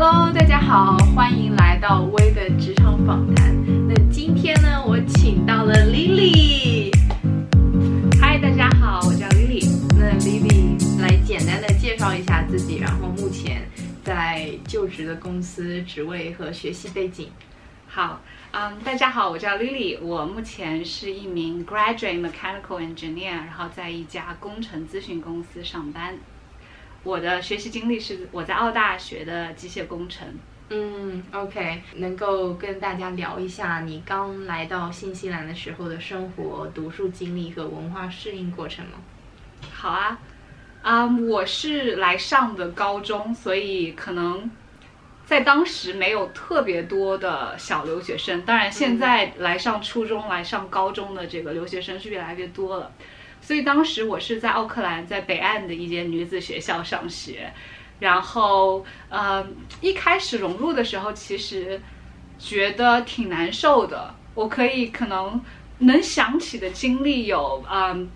Hello，大家好，欢迎来到微的职场访谈。那今天呢，我请到了 Lily。嗨，大家好，我叫 Lily。那 Lily 来简单的介绍一下自己，然后目前在就职的公司职位和学习背景。好，嗯，大家好，我叫 Lily，我目前是一名 graduate mechanical engineer，然后在一家工程咨询公司上班。我的学习经历是我在澳大学的机械工程。嗯，OK，能够跟大家聊一下你刚来到新西兰的时候的生活、读书经历和文化适应过程吗？好啊，啊、我是来上的高中，所以可能在当时没有特别多的小留学生。当然，现在来上初中、来上高中的这个留学生是越来越多了。所以当时我是在奥克兰，在北岸的一间女子学校上学，然后呃，一开始融入的时候，其实觉得挺难受的。我可以可能能想起的经历有，嗯，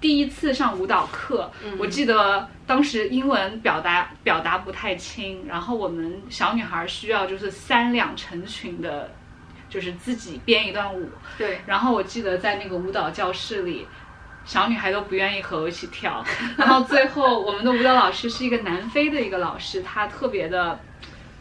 第一次上舞蹈课，我记得当时英文表达表达不太清，然后我们小女孩需要就是三两成群的，就是自己编一段舞，对，然后我记得在那个舞蹈教室里，小女孩都不愿意和我一起跳。然后最后我们的舞蹈老师是一个南非的一个老师，他特别的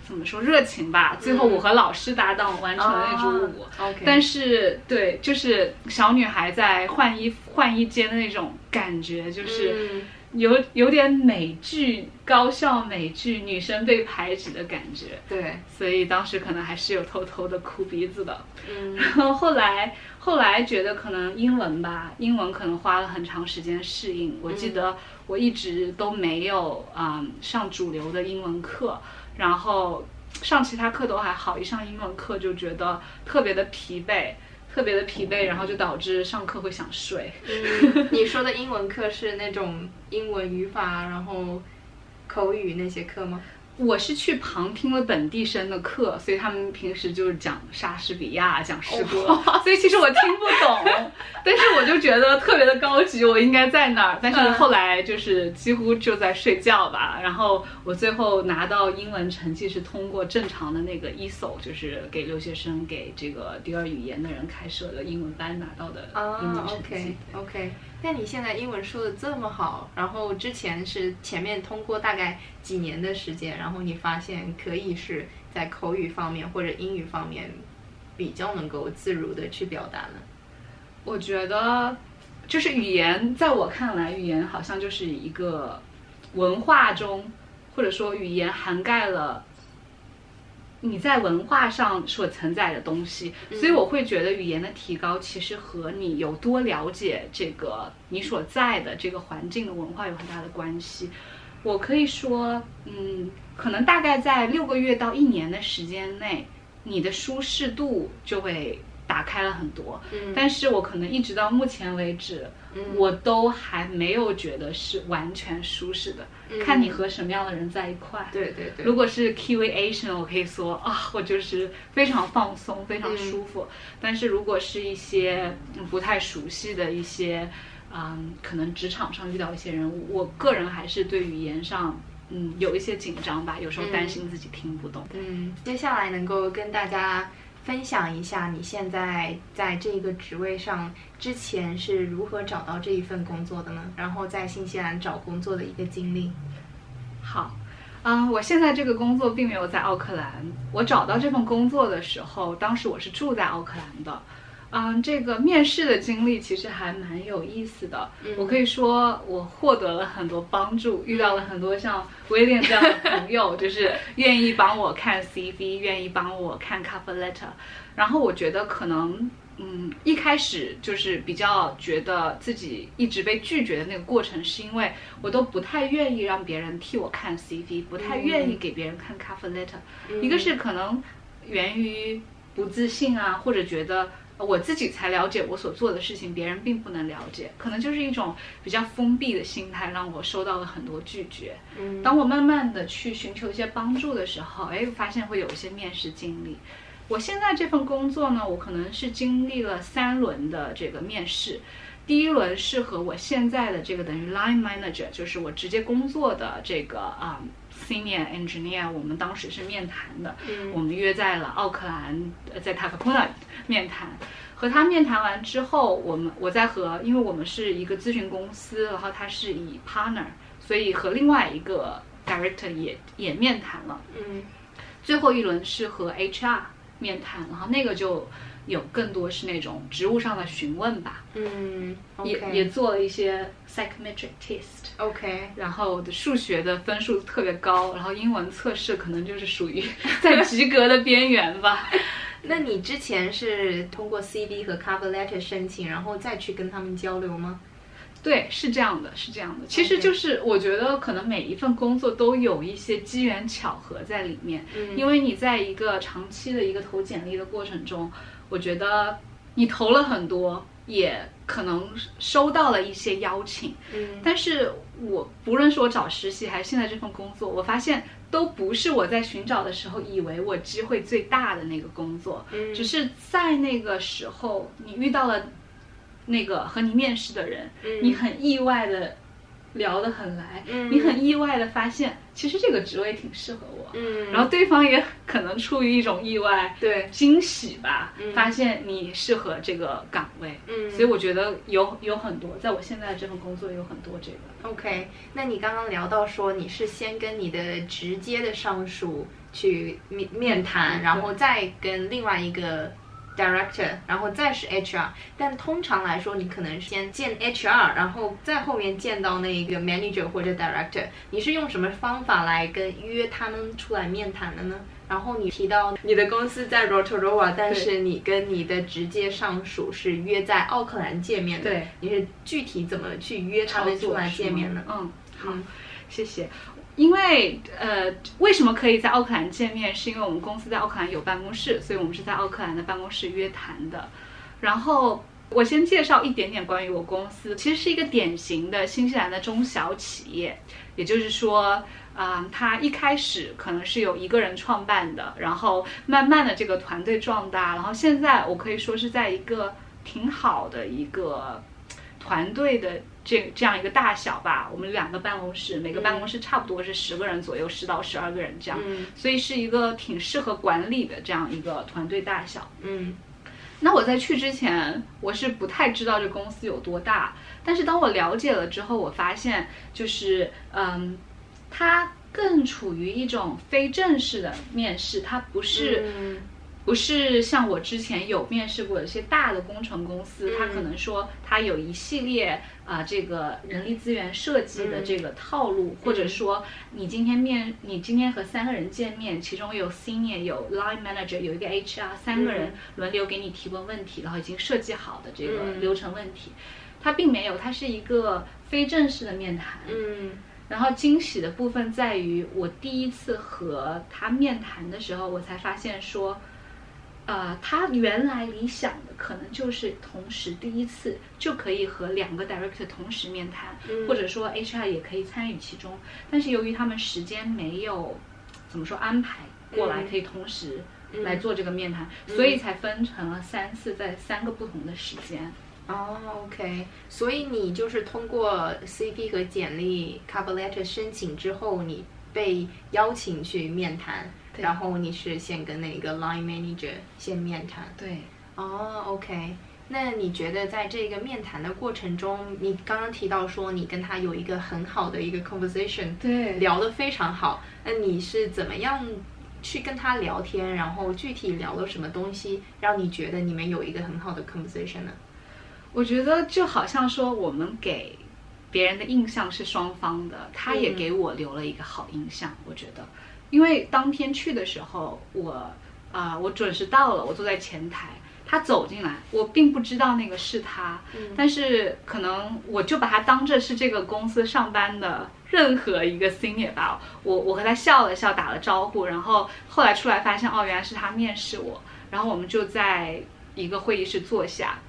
怎么说热情吧。最后我和老师搭档完成了那支舞。啊 OK，但是对，就是小女孩在换衣服换衣间的那种感觉，就是嗯有有点美剧高校美剧女生被排挤的感觉。对，所以当时可能还是有偷偷的哭鼻子的。嗯然后后来后来觉得可能英文吧，英文可能花了很长时间适应。我记得我一直都没有嗯上主流的英文课，然后上其他课都还好，一上英文课就觉得特别的疲惫。特别的疲惫，然后就导致上课会想睡。嗯，你说的英文课是那种英文语法，然后口语那些课吗？我是去旁听了本地生的课，所以他们平时就是讲莎士比亚、讲诗歌，所以其实我听不懂，但是我就觉得特别的高级，我应该在那儿。但是后来就是几乎就在睡觉吧。然后我最后拿到英文成绩是通过正常的那个 ESOL，就是给留学生、给这个第二语言的人开设的英文班拿到的英文啊成绩。，OK OK。但你现在英文说的这么好，然后之前是前面通过大概几年的时间，然后你发现可以是在口语方面或者英语方面比较能够自如的去表达呢？我觉得，就是语言，在我看来，语言好像就是一个文化中，或者说语言涵盖了你在文化上所承载的东西，所以我会觉得语言的提高其实和你有多了解这个你所在的这个环境的文化有很大的关系。我可以说，嗯，可能大概在六个月到一年的时间内，你的舒适度就会打开了很多。嗯但是我可能一直到目前为止，我都还没有觉得是完全舒适的。看你和什么样的人在一块。对对对，如果是 Kiwi Asian，我可以说啊，我就是非常放松，非常舒服。但是如果是一些嗯不太熟悉的一些，嗯，可能职场上遇到一些人，我个人还是对语言上，嗯，有一些紧张吧，有时候担心自己听不懂。嗯，接下来能够跟大家分享一下你现在在这个职位上之前是如何找到这一份工作的呢？然后在新西兰找工作的一个经历。好，嗯，我现在这个工作并没有在奥克兰。我找到这份工作的时候，当时我是住在奥克兰的。嗯，这个面试的经历其实还蛮有意思的。我可以说，我获得了很多帮助，遇到了很多像威廉这样的朋友，就是愿意帮我看 CV，愿意帮我看 cover letter。然后我觉得可能，嗯，一开始就是比较觉得自己一直被拒绝的那个过程，是因为我都不太愿意让别人替我看 CV，不太愿意给别人看 cover letter。一个是可能源于不自信啊，或者觉得。我自己才了解我所做的事情，别人并不能了解，可能就是一种比较封闭的心态，让我收到了很多拒绝。嗯当我慢慢的去寻求一些帮助的时候，哎，发现会有一些面试经历。我现在这份工作呢，我可能是经历了三轮的这个面试。第一轮是和我现在的这个等于 line manager，就是我直接工作的这个啊、senior engineer，我们当时是面谈的，嗯我们约在了奥克兰，呃在塔克普纳面谈。和他面谈完之后，我们我在和，因为我们是一个咨询公司，然后他是以 partner，所以和另外一个 director 也也面谈了。嗯最后一轮是和 HR 面谈，然后那个就有更多是那种职务上的询问吧，嗯也也做了一些 psychometric test。OK，然后我的数学的分数特别高，然后英文测试可能就是属于 在及格的边缘吧。那你之前是通过 CV 和 cover letter 申请，然后再去跟他们交流吗？对，是这样的，是这样的。其实就是我觉得可能每一份工作都有一些机缘巧合在里面，嗯因为你在一个长期的一个投简历的过程中，我觉得你投了很多，也可能收到了一些邀请，嗯。但是我不论是我找实习还是现在这份工作，我发现都不是我在寻找的时候以为我机会最大的那个工作，嗯。只是在那个时候你遇到了那个和你面试的人，嗯。你很意外的聊得很来，嗯。你很意外的发现其实这个职位挺适合我，嗯，然后对方也可能出于一种意外。对，惊喜吧，嗯。发现你适合这个岗位，嗯。所以我觉得有有很多，在我现在这份工作有很多这个，OK，那你刚刚聊到说你是先跟你的直接的上属去面面谈，嗯然后再跟另外一个 director，然后再是 HR。但通常来说，你可能先见 HR，然后再后面见到那个 manager 或者 director。你是用什么方法来跟约他们出来面谈的呢？然后你提到你的公司在 Rotorua，但是你跟你的直接上属是约在奥克兰见面的。对，你是具体怎么去约他们出来见面呢？嗯，好嗯，谢谢。因为呃，为什么可以在奥克兰见面？是因为我们公司在奥克兰有办公室，所以我们是在奥克兰的办公室约谈的。然后我先介绍一点点关于我公司，其实是一个典型的新西兰的中小企业，也就是说。啊、它一开始可能是由一个人创办的，然后慢慢的这个团队壮大，然后现在我可以说是在一个挺好的一个团队的这这样一个大小吧。我们两个办公室，每个办公室差不多是十个人左右，十到十二个人这样，嗯所以是一个挺适合管理的这样一个团队大小。嗯那我在去之前，我是不太知道这公司有多大，但是当我了解了之后，我发现就是，嗯，它更处于一种非正式的面试，它不是。嗯不是像我之前有面试过的一些大的工程公司，嗯它可能说它有一系列啊、这个人力资源设计的这个套路，或者说你今天面你今天和三个人见面，其中有 senior 有 line manager 有一个 HR 三个人轮流给你提问问题，然后已经设计好的这个嗯。流程问题，它并没有，它是一个非正式的面谈。嗯。然后惊喜的部分在于，我第一次和他面谈的时候，我才发现说，呃，他原来理想的可能就是同时第一次就可以和两个 director 同时面谈，嗯或者说 HR 也可以参与其中。但是由于他们时间没有怎么说安排过来，嗯可以同时嗯来做这个面谈，所以才分成了三次，在三个不同的时间。哦，OK，所以你就是通过 CV 和简历 cover letter 申请之后，你被邀请去面谈，对然后你是先跟那个 line manager 先面谈。对，哦，OK。那你觉得在这个面谈的过程中，你刚刚提到说你跟他有一个很好的一个 conversation，对聊得非常好。那你是怎么样去跟他聊天？然后具体聊了什么东西，让你觉得你们有一个很好的 conversation 呢？我觉得就好像说我们给别人的印象是双方的，他也嗯给我留了一个好印象。我觉得，因为当天去的时候，我啊、我准时到了，我坐在前台。他走进来，我并不知道那个是他，嗯但是可能我就把他当着是这个公司上班的任何一个 senior 吧。我我和他笑了笑，打了招呼，然后后来出来发现，哦，原来是他面试我，然后我们就在一个会议室坐下，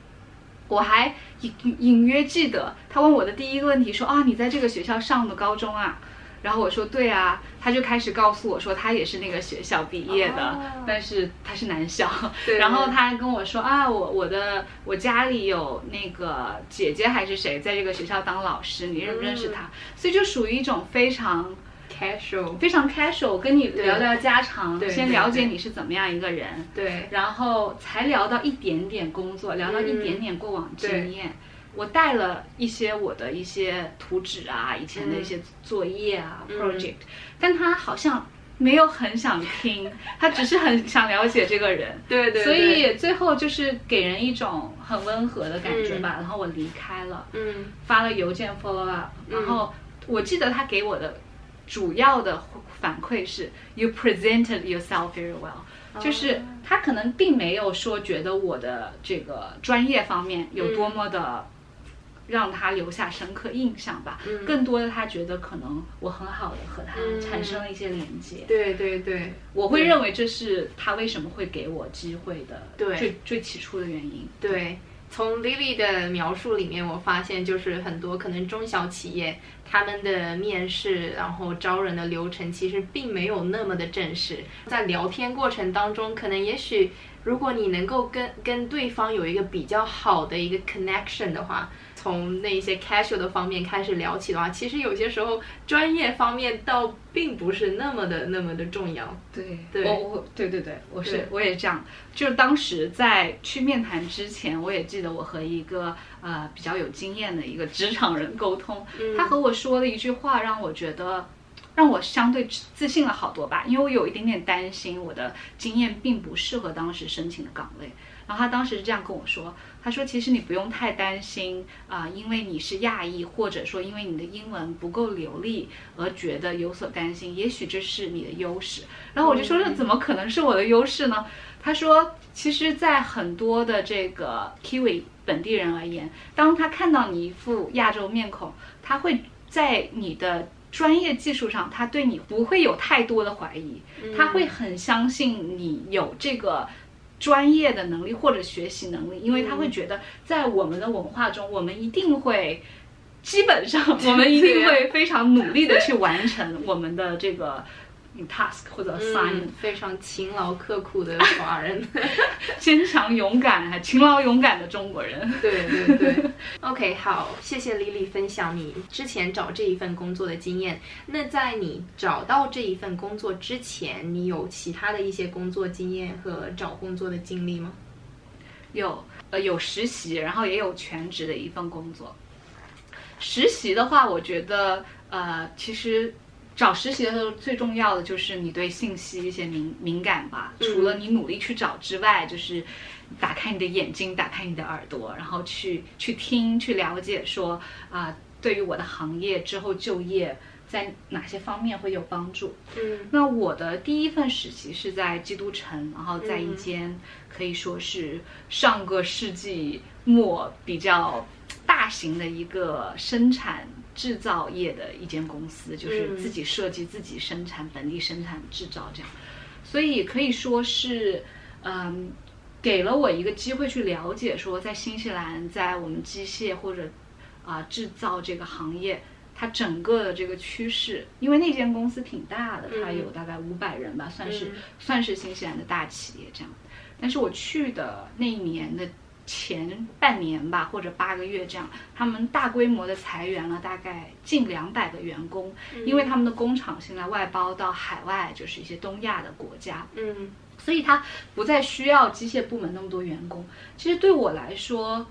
我还隐隐约记得他问我的第一个问题说啊，你在这个学校上的高中啊？然后我说对啊，他就开始告诉我说他也是那个学校毕业的，哦。但是他是男校。对。然后他跟我说啊，我我的我家里有那个姐姐还是谁在这个学校当老师，你认不认识他？所以就属于一种非常 casual，非常 casual，跟你聊聊家常，先了解你是怎么样一个人，对，然后才聊到一点点工作，聊到一嗯点点过往经验。我带了一些我的一些图纸啊，以前的一些作业啊、嗯。project，但他好像没有很想听，他只是很 想了解这个人。对对，所以最后就是给人一种很温和的感觉吧。然后我离开了，嗯。发了邮件 follow up，嗯。然后我记得他给我的主要的反馈是 you presented yourself very well，、就是哦。他可能并没有说觉得我的这个专业方面有多么的让他留下深刻印象吧，嗯更多的他觉得可能我很好的和他嗯产生了一些连接。对对对，我会认为这是他为什么会给我机会的对最最起初的原因。对，从 Lily 的描述里面，我发现就是很多可能中小企业他们的面试，然后招人的流程其实并没有那么的正式。在聊天过程当中，可能也许如果你能够跟跟对方有一个比较好的一个 connection 的话。从那一些 casual 的方面开始聊起的话，其实有些时候专业方面倒并不是那么的那么的重要。对，对我我对对对，我是我也这样。就是当时在去面谈之前，我也记得我和一个呃比较有经验的一个职场人沟通，嗯他和我说了一句话，让我觉得让我相对自信了好多吧，因为我有一点点担心我的经验并不适合当时申请的岗位。然后他当时是这样跟我说，他说其实你不用太担心啊、因为你是亚裔，或者说因为你的英文不够流利而觉得有所担心，也许这是你的优势。然后我就说这怎么可能是我的优势呢？他说，其实，在很多的这个 Kiwi 本地人而言，当他看到你一副亚洲面孔，他会在你的专业技术上，他对你不会有太多的怀疑，他会很相信你有这个。专业的能力或者学习能力，因为他会觉得在我们的文化中，我们一定会，基本上我们一定会非常努力的去完成我们的这个 task 或者嗯，非常勤劳刻苦的华人。坚强勇敢、还勤劳勇敢的中国人。对对对，OK，好，谢谢 Lily 分享你之前找这一份工作的经验。那在你找到这一份工作之前，你有其他的一些工作经验和找工作的经历吗？有呃有实习，然后也有全职的一份工作。实习的话，我觉得呃，其实找实习的时候最重要的就是你对信息一些敏敏感吧。嗯除了你努力去找之外，就是打开你的眼睛，打开你的耳朵，然后去去听，去了解说啊、对于我的行业之后就业在哪些方面会有帮助。嗯那我的第一份实习是在基督城，然后在一嗯间可以说是上个世纪末比较大型的一个生产制造业的一间公司，就是嗯自己设计、自己生产、本地生产制造这样，所以可以说是，嗯。给了我一个机会去了解，说在新西兰，在我们机械或者啊、制造这个行业，它整个的这个趋势，因为那间公司挺大的，它嗯有大概五百人吧，算是、嗯算是新西兰的大企业这样。但是我去的那一年的前半年吧，或者八个月这样，他们大规模的裁员了大概近两百个员工，因为他们的工厂现在外包到海外，就是一些东亚的国家。嗯所以他不再需要机械部门那么多员工。其实对我来说，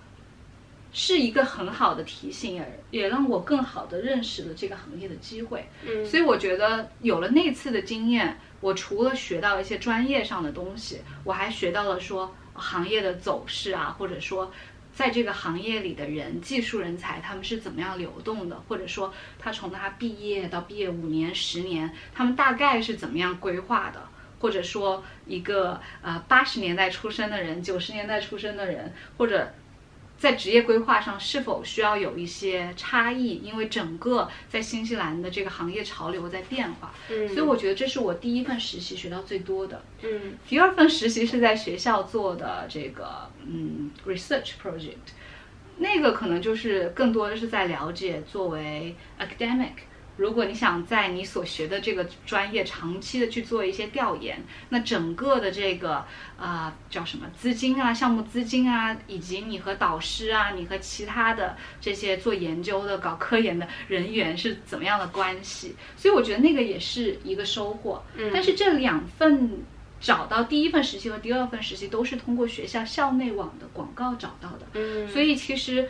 是一个很好的提醒，也也让我更好的认识了这个行业的机会。嗯所以我觉得有了那次的经验，我除了学到一些专业上的东西，我还学到了说行业的走势啊，或者说。在这个行业里的人，技术人才他们是怎么样流动的，或者说他从他毕业到毕业五年、十年，他们大概是怎么样规划的，或者说一个呃八十年代出生的人、九十年代出生的人，或者在职业规划上是否需要有一些差异？因为整个在新西兰的这个行业潮流在变化，嗯，所以我觉得这是我第一份实习学到最多的。嗯第二份实习是在学校做的这个嗯 research project，那个可能就是更多的是在了解作为 academic 如果你想在你所学的这个专业长期的去做一些调研，那整个的这个呃叫什么资金啊、项目资金啊，以及你和导师啊、你和其他的这些做研究的、搞科研的人员是怎么样的关系，所以我觉得那个也是一个收获。嗯。但是这两份找到第一份实习和第二份实习都是通过学校校内网的广告找到的，嗯。所以其实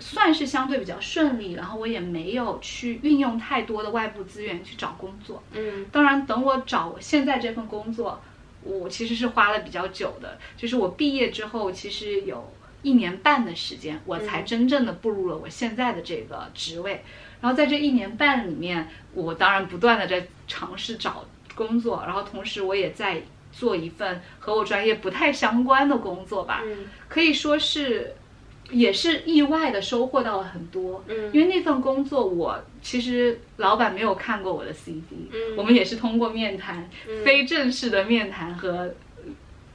算是相对比较顺利，然后我也没有去运用太多的外部资源去找工作。嗯当然，等我找我现在这份工作，我其实是花了比较久的，就是我毕业之后，其实有一年半的时间，我才真正的步入了我现在的这个职位。然后在这一年半里面，我当然不断的在尝试找工作，然后同时我也在做一份和我专业不太相关的工作吧，嗯可以说是。也是意外的收获到了很多，嗯。因为那份工作我其实老板没有看过我的 CD，、嗯。我们也是通过面谈，嗯。非正式的面谈和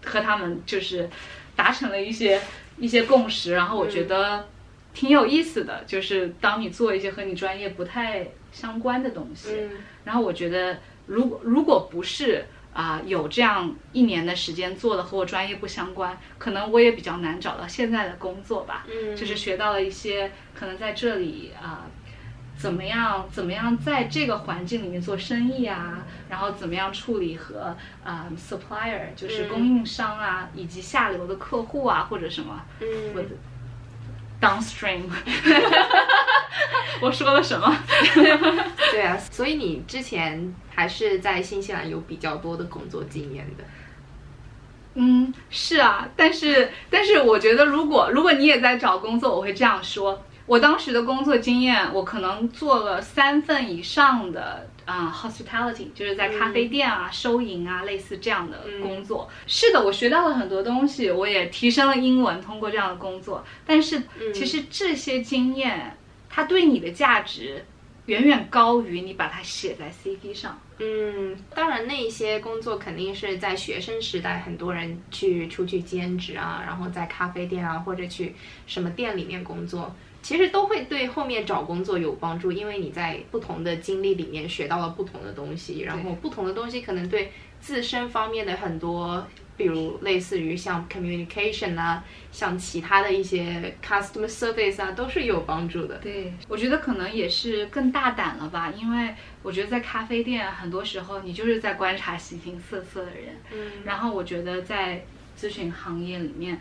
和他们就是达成了一些一些共识，然后我觉得挺有意思的，就是当你做一些和你专业不太相关的东西，嗯。然后我觉得如果如果不是啊、有这样一年的时间做的和我专业不相关，可能我也比较难找到现在的工作吧。嗯就是学到了一些可能在这里啊、怎么样怎么样在这个环境里面做生意啊，然后怎么样处理和啊、supplier 就是嗯供应商啊，以及下流的客户啊或者什么，嗯我 downstream，我说了什么？对啊，所以你之前还是在新西兰有比较多的工作经验的。嗯，是啊，但是但是我觉得，如果如果你也在找工作，我会这样说：我当时的工作经验，我可能做了三份以上的啊、hospitality，就是在咖啡店啊、收银啊，类似这样的工作。是的，我学到了很多东西，我也提升了英文，通过这样的工作。但是其实这些经验，它对你的价值远远高于你把它写在 CV 上。嗯，当然，那一些工作肯定是在学生时代，很多人去出去兼职啊，然后在咖啡店啊，或者去什么店里面工作，其实都会对后面找工作有帮助，因为你在不同的经历里面学到了不同的东西，然后不同的东西可能对自身方面的很多，比如类似于像 communication 啊，像其他的一些 customer service 啊，都是有帮助的。对，我觉得可能也是更大胆了吧，因为我觉得在咖啡店，很多时候你就是在观察形形色色的人，嗯。然后我觉得在咨询行业里面，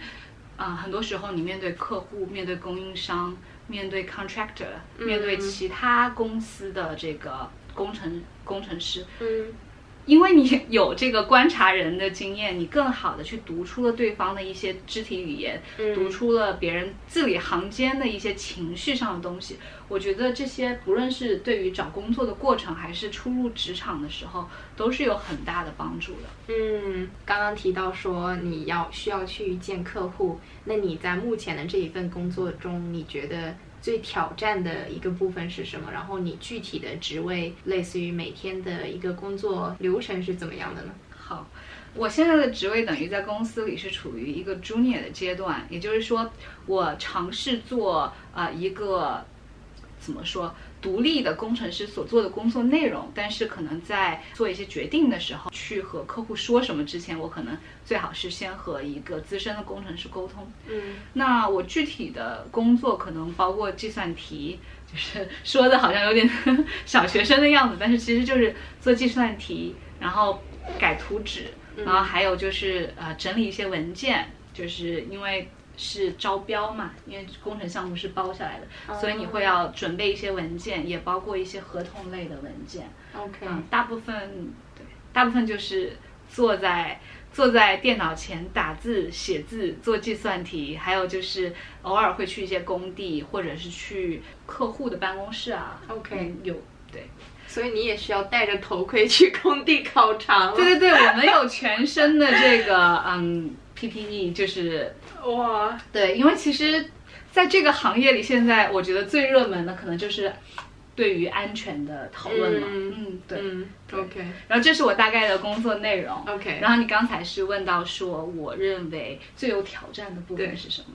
啊、很多时候你面对客户、面对供应商、面对 contractor、面对其他公司的这个工程工程师，嗯因为你有这个观察人的经验，你更好的去读出了对方的一些肢体语言，嗯读出了别人字里行间的一些情绪上的东西。我觉得这些不论是对于找工作的过程，还是初入职场的时候，都是有很大的帮助的。嗯，刚刚提到说你要需要去见客户，那你在目前的这一份工作中，你觉得最挑战的一个部分是什么？然后你具体的职位，类似于每天的一个工作流程是怎么样的呢？好，我现在的职位等于在公司里是处于一个 junior 的阶段，也就是说，我尝试做啊、呃一个怎么说独立的工程师所做的工作内容，但是可能在做一些决定的时候，去和客户说什么之前，我可能最好是先和一个资深的工程师沟通。嗯那我具体的工作可能包括计算题，就是 说的好像有点 小学生的样子，但是其实就是做计算题，然后改图纸，然后还有就是呃整理一些文件，就是因为是招标嘛，因为工程项目是包下来的，所以你会要准备一些文件，也包括一些合同类的文件。，OK，嗯，大部分对，大部分就是坐在坐在电脑前打字、写字、做计算题，还有就是偶尔会去一些工地，或者是去客户的办公室啊。OK 嗯有对所以你也需要戴着头盔去工地考察了。对对对，我们有全身的这个嗯 PPE，就是哇，对，因为其实在这个行业里，现在我觉得最热门的可能就是对于安全的讨论了。嗯嗯，对。嗯，OK 然后这是我大概的工作内容。OK，然后你刚才是问到说，我认为最有挑战的部分是什么？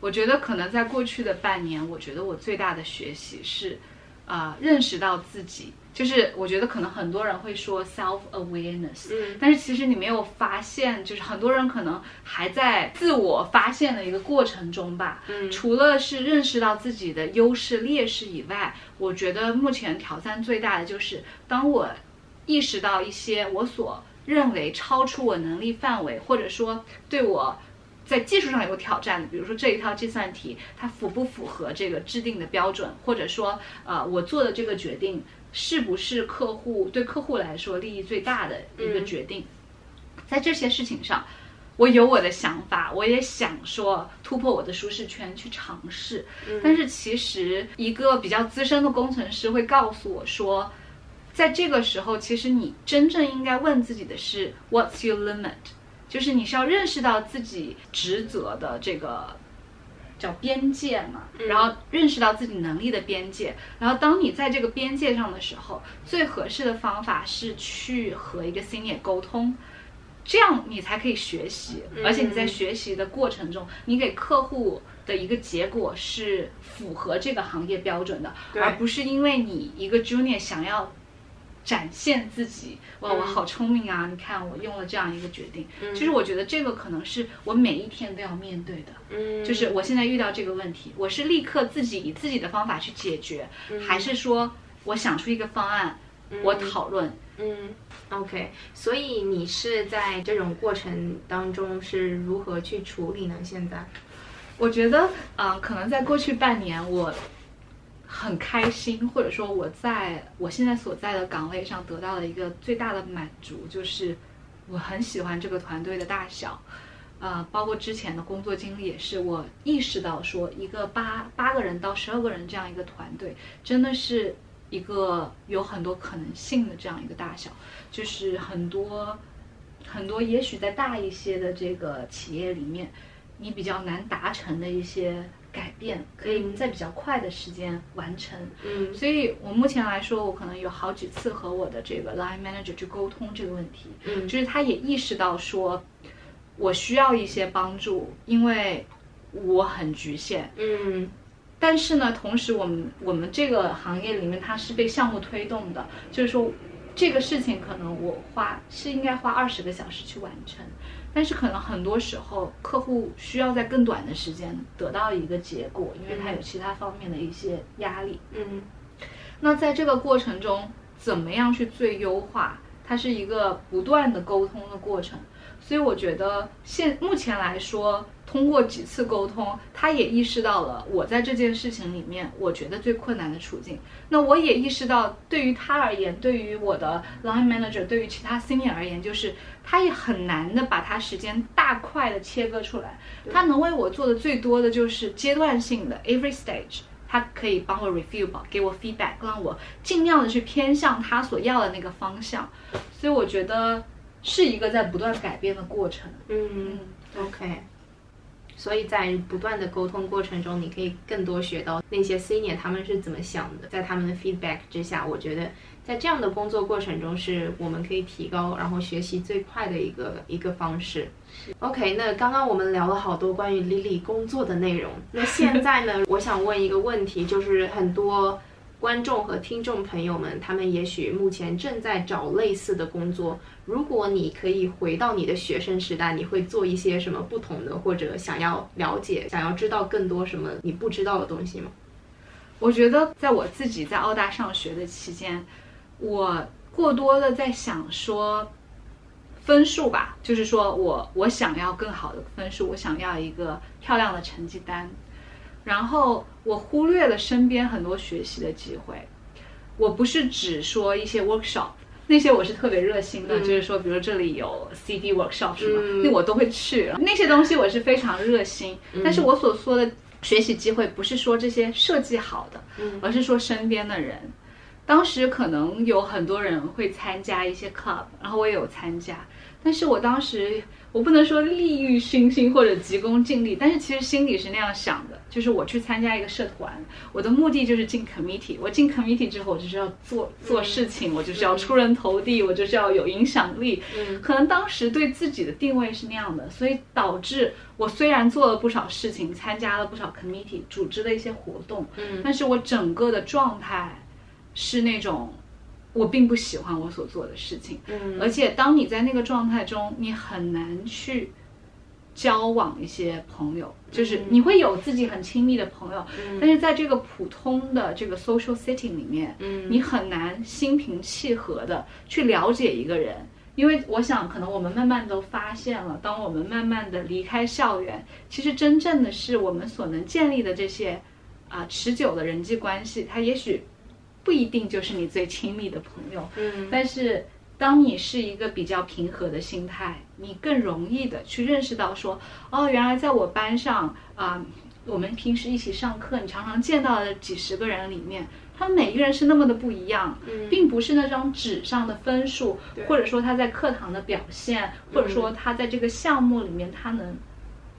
我觉得可能在过去的半年，我觉得我最大的学习是，啊、认识到自己。就是我觉得可能很多人会说 self awareness，嗯但是其实你没有发现，就是很多人可能还在自我发现的一个过程中吧。嗯除了是认识到自己的优势劣势以外，我觉得目前挑战最大的就是当我意识到一些我所认为超出我能力范围，或者说对我在技术上有挑战的，比如说这一套计算题它符不符合这个制定的标准，或者说呃我做的这个决定是不是客户对客户来说利益最大的一个嗯决定，在这些事情上。我有我的想法，我也想说突破我的舒适圈去尝试，但是其实一个比较资深的工程师会告诉我说，在这个时候，其实你真正应该问自己的是 What's your limit？就是你是要认识到自己职责的这个叫边界嘛，然后认识到自己能力的边界，然后当你在这个边界上的时候，最合适的方法是去和一个 senior 沟通。这样你才可以学习，而且你在学习的过程中，你给客户的一个结果是符合这个行业标准的，而不是因为你一个 junior 想要展现自己，哇，我好聪明啊！你看我用了这样一个决定，就是我觉得这个可能是我每一天都要面对的，嗯。就是我现在遇到这个问题，我是立刻自己以自己的方法去解决，还是说我想出一个方案，我讨论，嗯，OK，所以你是在这种过程当中是如何去处理呢？现在，我觉得，嗯、可能在过去半年，我很开心，或者说我在我现在所在的岗位上得到了一个最大的满足，就是我很喜欢这个团队的大小。呃，包括之前的工作经历也是，我意识到说，一个八八个人到十二个人这样一个团队，真的是一个有很多可能性的这样一个大小，就是很多很多，也许在大一些的这个企业里面，你比较难达成的一些改变，可以在比较快的时间完成。嗯所以我目前来说，我可能有好几次和我的这个 line manager 去沟通这个问题，嗯就是他也意识到说，我需要一些帮助，因为我很局限。嗯但是呢，同时我们我们这个行业里面它是被项目推动的，就是说这个事情可能我花是应该花二十个小时去完成，但是可能很多时候客户需要在更短的时间得到一个结果，因为他有其他方面的一些压力。嗯那在这个过程中，怎么样去最优化？它是一个不断的沟通的过程。所以我觉得现目前来说，通过几次沟通，他也意识到了我在这件事情里面，我觉得最困难的处境。那我也意识到，对于他而言，对于我的 line manager，对于其他 senior 而言，就是他也很难的把他时间大块的切割出来。他能为我做的最多的就是阶段性的 every stage。他可以帮我 review 吧，给我 feedback，让我尽量的去偏向他所要的那个方向。所以我觉得是一个在不断改变的过程。嗯，OK。所以在不断的沟通过程中，你可以更多学到那些 senior 他们是怎么想的，在他们的 feedback 之下，我觉得在这样的工作过程中，是我们可以提高然后学习最快的一个一个方式。OK，那刚刚我们聊了好多关于 Lily 工作的内容，那现在呢，我想问一个问题，就是很多观众和听众朋友们，他们也许目前正在找类似的工作。如果你可以回到你的学生时代，你会做一些什么不同的，或者想要了解、想要知道更多什么你不知道的东西吗？我觉得在我自己在澳大上学的期间，我过多的在想说分数吧，就是说我我想要更好的分数，我想要一个漂亮的成绩单，然后我忽略了身边很多学习的机会。我不是只说一些 workshop。那些我是特别热心的，嗯就是说，比如这里有 CD workshop 什么，嗯那我都会去。那些东西我是非常热心，但是我所说的学习机会，不是说这些设计好的，嗯而是说身边的人。当时可能有很多人会参加一些 club，然后我也有参加，但是我当时我不能说利欲熏心或者急功近利，但是其实心里是那样想的，就是我去参加一个社团，我的目的就是进 committee，我进 committee 之后，我就是要做做事情，我就是要出人头地，我就是要有影响力。嗯。可能当时对自己的定位是那样的，所以导致我虽然做了不少事情，参加了不少 committee 组织了一些活动，嗯但是我整个的状态是那种我并不喜欢我所做的事情，嗯。而且当你在那个状态中，你很难去交往一些朋友，就是你会有自己很亲密的朋友，但是在这个普通的这个 social setting 里面，嗯。你很难心平气和的去了解一个人。因为我想，可能我们慢慢都发现了，当我们慢慢的离开校园，其实真正的是我们所能建立的这些啊、持久的人际关系，它也许不一定就是你最亲密的朋友，嗯。但是当你是一个比较平和的心态，你更容易的去认识到说，哦，原来在我班上啊、我们平时一起上课，你常常见到的几十个人里面，他们每一个人是那么的不一样，嗯。并不是那张纸上的分数，或者说他在课堂的表现，或者说他在这个项目里面他能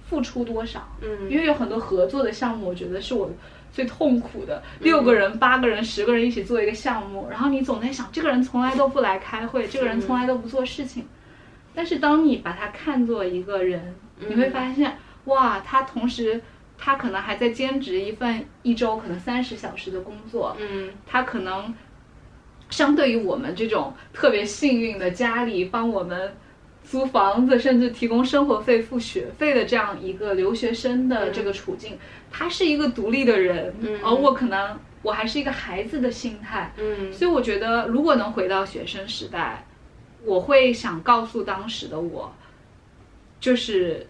付出多少。嗯因为有很多合作的项目，我觉得是我最痛苦的。六个人、八个人、十个人一起做一个项目，然后你总在想，这个人从来都不来开会，这个人从来都不做事情。但是当你把他看作一个人，你会发现，哇，他同时他可能还在兼职一份一周可能三十小时的工作，嗯他可能相对于我们这种特别幸运的家里帮我们租房子，甚至提供生活费、付学费的这样一个留学生的这个处境，他是一个独立的人，嗯。而我可能我还是一个孩子的心态，嗯。所以我觉得如果能回到学生时代，我会想告诉当时的我，就是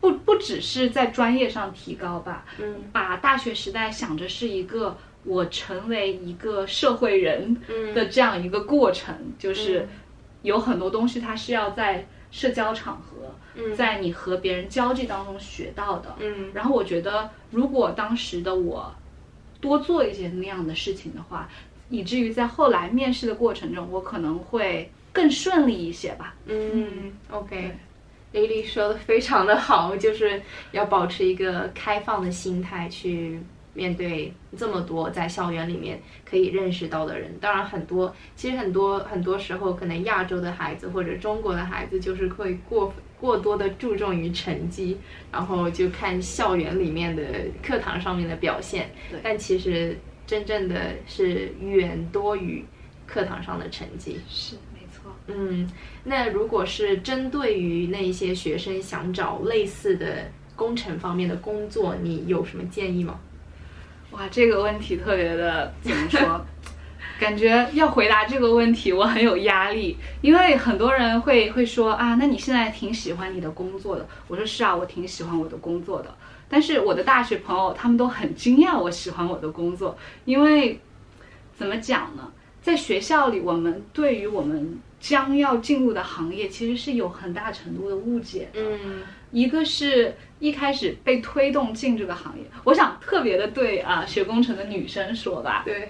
不不只是在专业上提高吧，嗯。把大学时代想着是一个我成为一个社会人嗯。的这样一个过程，就是有很多东西它是要在社交场合，嗯在你和别人交际当中学到的。嗯然后我觉得，如果当时的我多做一些那样的事情的话，以至于在后来面试的过程中，我可能会更顺利一些吧。嗯，OK。莉莉说的非常的好，就是要保持一个开放的心态去面对这么多在校园里面可以认识到的人。当然，很多其实很多很多时候，可能亚洲的孩子或者中国的孩子，就是会过过多的注重于成绩，然后就看校园里面的课堂上面的表现对。但其实真正的是远多于课堂上的成绩。是，没错。嗯，那如果是针对于那些学生想找类似的工程方面的工作，你有什么建议吗？哇，这个问题特别的怎么说？感觉要回答这个问题，我很有压力，因为很多人会会说啊，那你现在挺喜欢你的工作的。我说是啊，我挺喜欢我的工作的。但是我的大学朋友他们都很惊讶我喜欢我的工作，因为怎么讲呢？在学校里，我们对于我们将要进入的行业，其实是有很大程度的误解的。嗯一个是一开始被推动进这个行业，我想特别的对啊学工程的女生说吧，对，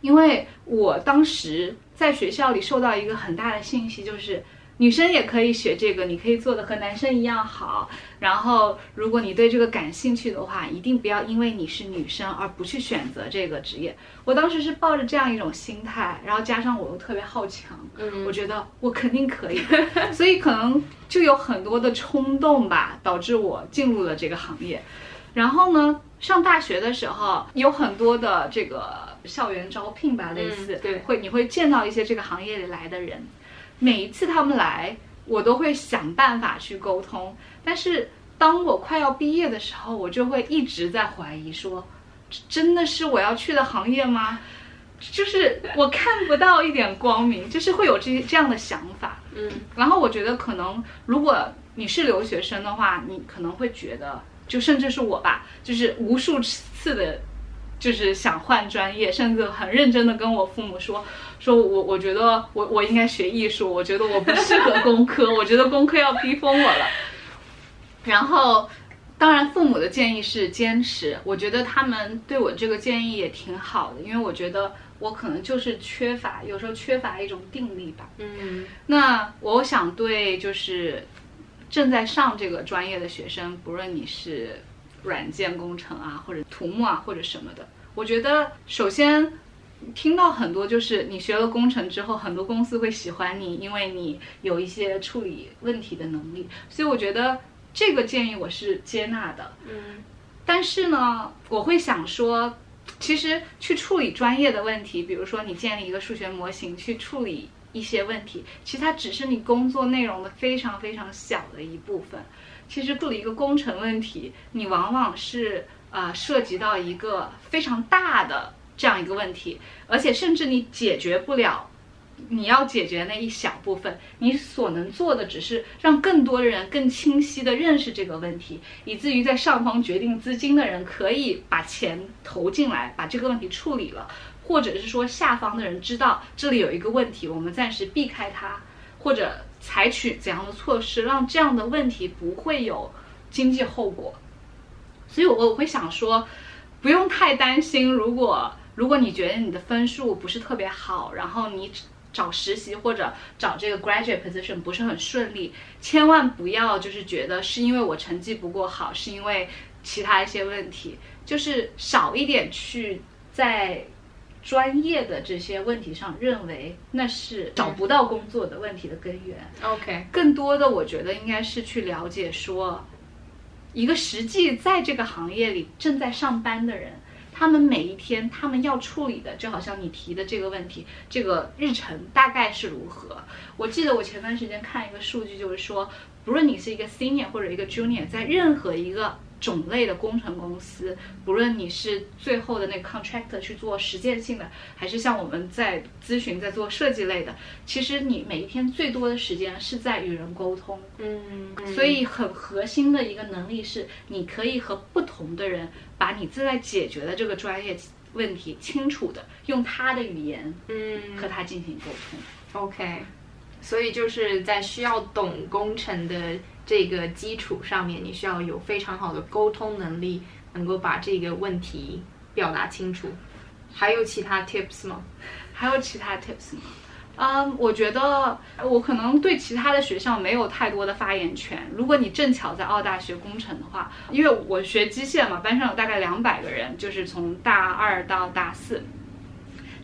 因为我当时在学校里受到一个很大的信息，就是女生也可以学这个，你可以做的和男生一样好。然后，如果你对这个感兴趣的话，一定不要因为你是女生而不去选择这个职业。我当时是抱着这样一种心态，然后加上我又特别好强，嗯我觉得我肯定可以，所以可能就有很多的冲动吧，导致我进入了这个行业。然后呢，上大学的时候有很多的这个校园招聘吧，类似，嗯对会你会见到一些这个行业里来的人，每一次他们来，我都会想办法去沟通。但是当我快要毕业的时候，我就会一直在怀疑说，这真的是我要去的行业吗？就是我看不到一点光明，就是会有这这样的想法。嗯然后我觉得可能如果你是留学生的话，你可能会觉得，就甚至是我吧，就是无数次的，就是想换专业，甚至很认真的跟我父母说，说我我觉得我我应该学艺术，我觉得我不适合工科，我觉得工科要逼疯我了。然后，当然父母的建议是坚持，我觉得他们对我这个建议也挺好的，因为我觉得我可能就是缺乏，有时候缺乏一种定力吧。嗯那我想对就是正在上这个专业的学生，不论你是软件工程啊，或者土木啊，或者什么的，我觉得首先听到很多就是你学了工程之后，很多公司会喜欢你，因为你有一些处理问题的能力，所以我觉得这个建议我是接纳的。嗯但是呢，我会想说，其实去处理专业的问题，比如说你建立一个数学模型去处理一些问题，其实它只是你工作内容的非常非常小的一部分。其实处理一个工程问题，你往往是呃涉及到一个非常大的这样一个问题，而且甚至你解决不了。你要解决那一小部分，你所能做的只是让更多人更清晰地认识这个问题，以至于在上方决定资金的人可以把钱投进来，把这个问题处理了，或者是说下方的人知道这里有一个问题，我们暂时避开它，或者采取怎样的措施，让这样的问题不会有经济后果。所以，我我会想说，不用太担心，如果如果你觉得你的分数不是特别好，然后你。找实习或者找这个 graduate position 不是很顺利，千万不要就是觉得是因为我成绩不够好，是因为其他一些问题，就是少一点去在专业的这些问题上认为那是找不到工作的问题的根源。OK，更多的我觉得应该是去了解说，一个实际在这个行业里正在上班的人。他们每一天，他们要处理的，就好像你提的这个问题，这个日程大概是如何？我记得我前段时间看一个数据，就是说，不论你是一个 senior 或者一个 junior，在任何一个。种类的工程公司，不论你是最后的那个 contractor 去做实践性的，还是像我们在咨询在做设计类的，其实你每一天最多的时间是在与人沟通。嗯，所以很核心的一个能力是，你可以和不同的人把你正在解决的这个专业问题清楚的用他的语言，嗯，和他进行沟通。OK，所以就是在需要懂工程的。这个基础上面，你需要有非常好的沟通能力，能够把这个问题表达清楚。还有其他 tips 吗？还有其他 tips 吗？嗯，我觉得我可能对其他的学校没有太多的发言权。如果你正巧在澳大学工程的话，因为我学机械嘛，班上有大概两百个人，就是从大二到大四。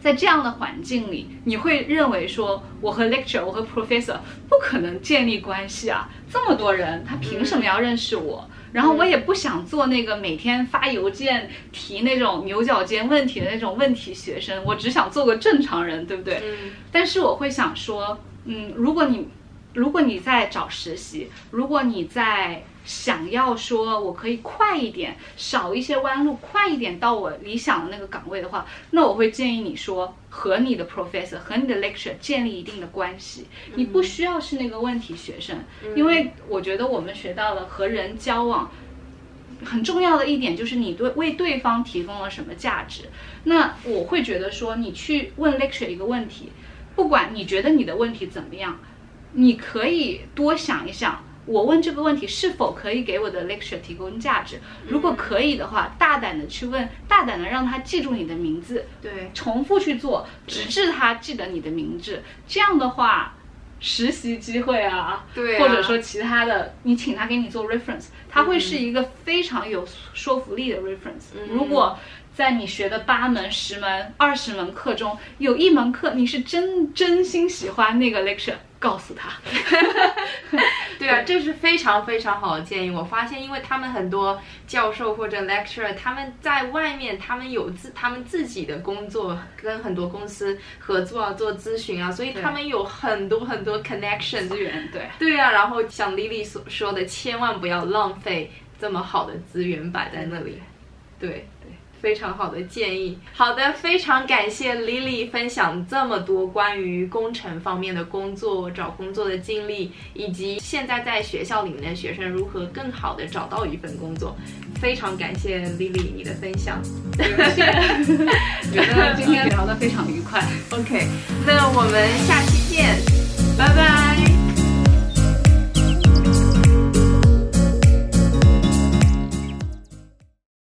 在这样的环境里，你会认为说，我和 lecturer，我和 professor 不可能建立关系啊？这么多人，他凭什么要认识我？然后我也不想做那个每天发邮件提那种牛角尖问题的那种问题学生，我只想做个正常人，对不对？嗯。但是我会想说，嗯，如果你，如果你在找实习，如果你在。想要说我可以快一点，少一些弯路，快一点到我理想的那个岗位的话，那我会建议你说和你的 professor 和你的 lecturer 建立一定的关系。你不需要是那个问题学生，因为我觉得我们学到了和人交往很重要的一点就是你对为对方提供了什么价值。那我会觉得说你去问 lecturer 一个问题，不管你觉得你的问题怎么样，你可以多想一想。我问这个问题是否可以给我的 lecture 提供价值？如果可以的话，大胆的去问，大胆的让他记住你的名字，对，重复去做，直至他记得你的名字。这样的话，实习机会啊，对，或者说其他的，你请他给你做 reference，他会是一个非常有说服力的 reference。如果在你学的八门、十门、二十门课中，有一门课你是真真心喜欢那个 lecture。告诉他，对啊，这是非常非常好的建议。我发现，因为他们很多教授或者 lecturer，他们在外面，他们有自他们自己的工作，跟很多公司合作啊，做咨询啊，所以他们有很多很多 connection 资源。对，对啊。然后像 Lily 所说的，千万不要浪费这么好的资源摆在那里。对。非常好的建议。好的，非常感谢 Lily 分享这么多关于工程方面的工作、找工作的经历，以及现在在学校里面的学生如何更好的找到一份工作。非常感谢 Lily 你的分享，谢谢。觉得今天聊得非常愉快。OK，那我们下期见，拜拜。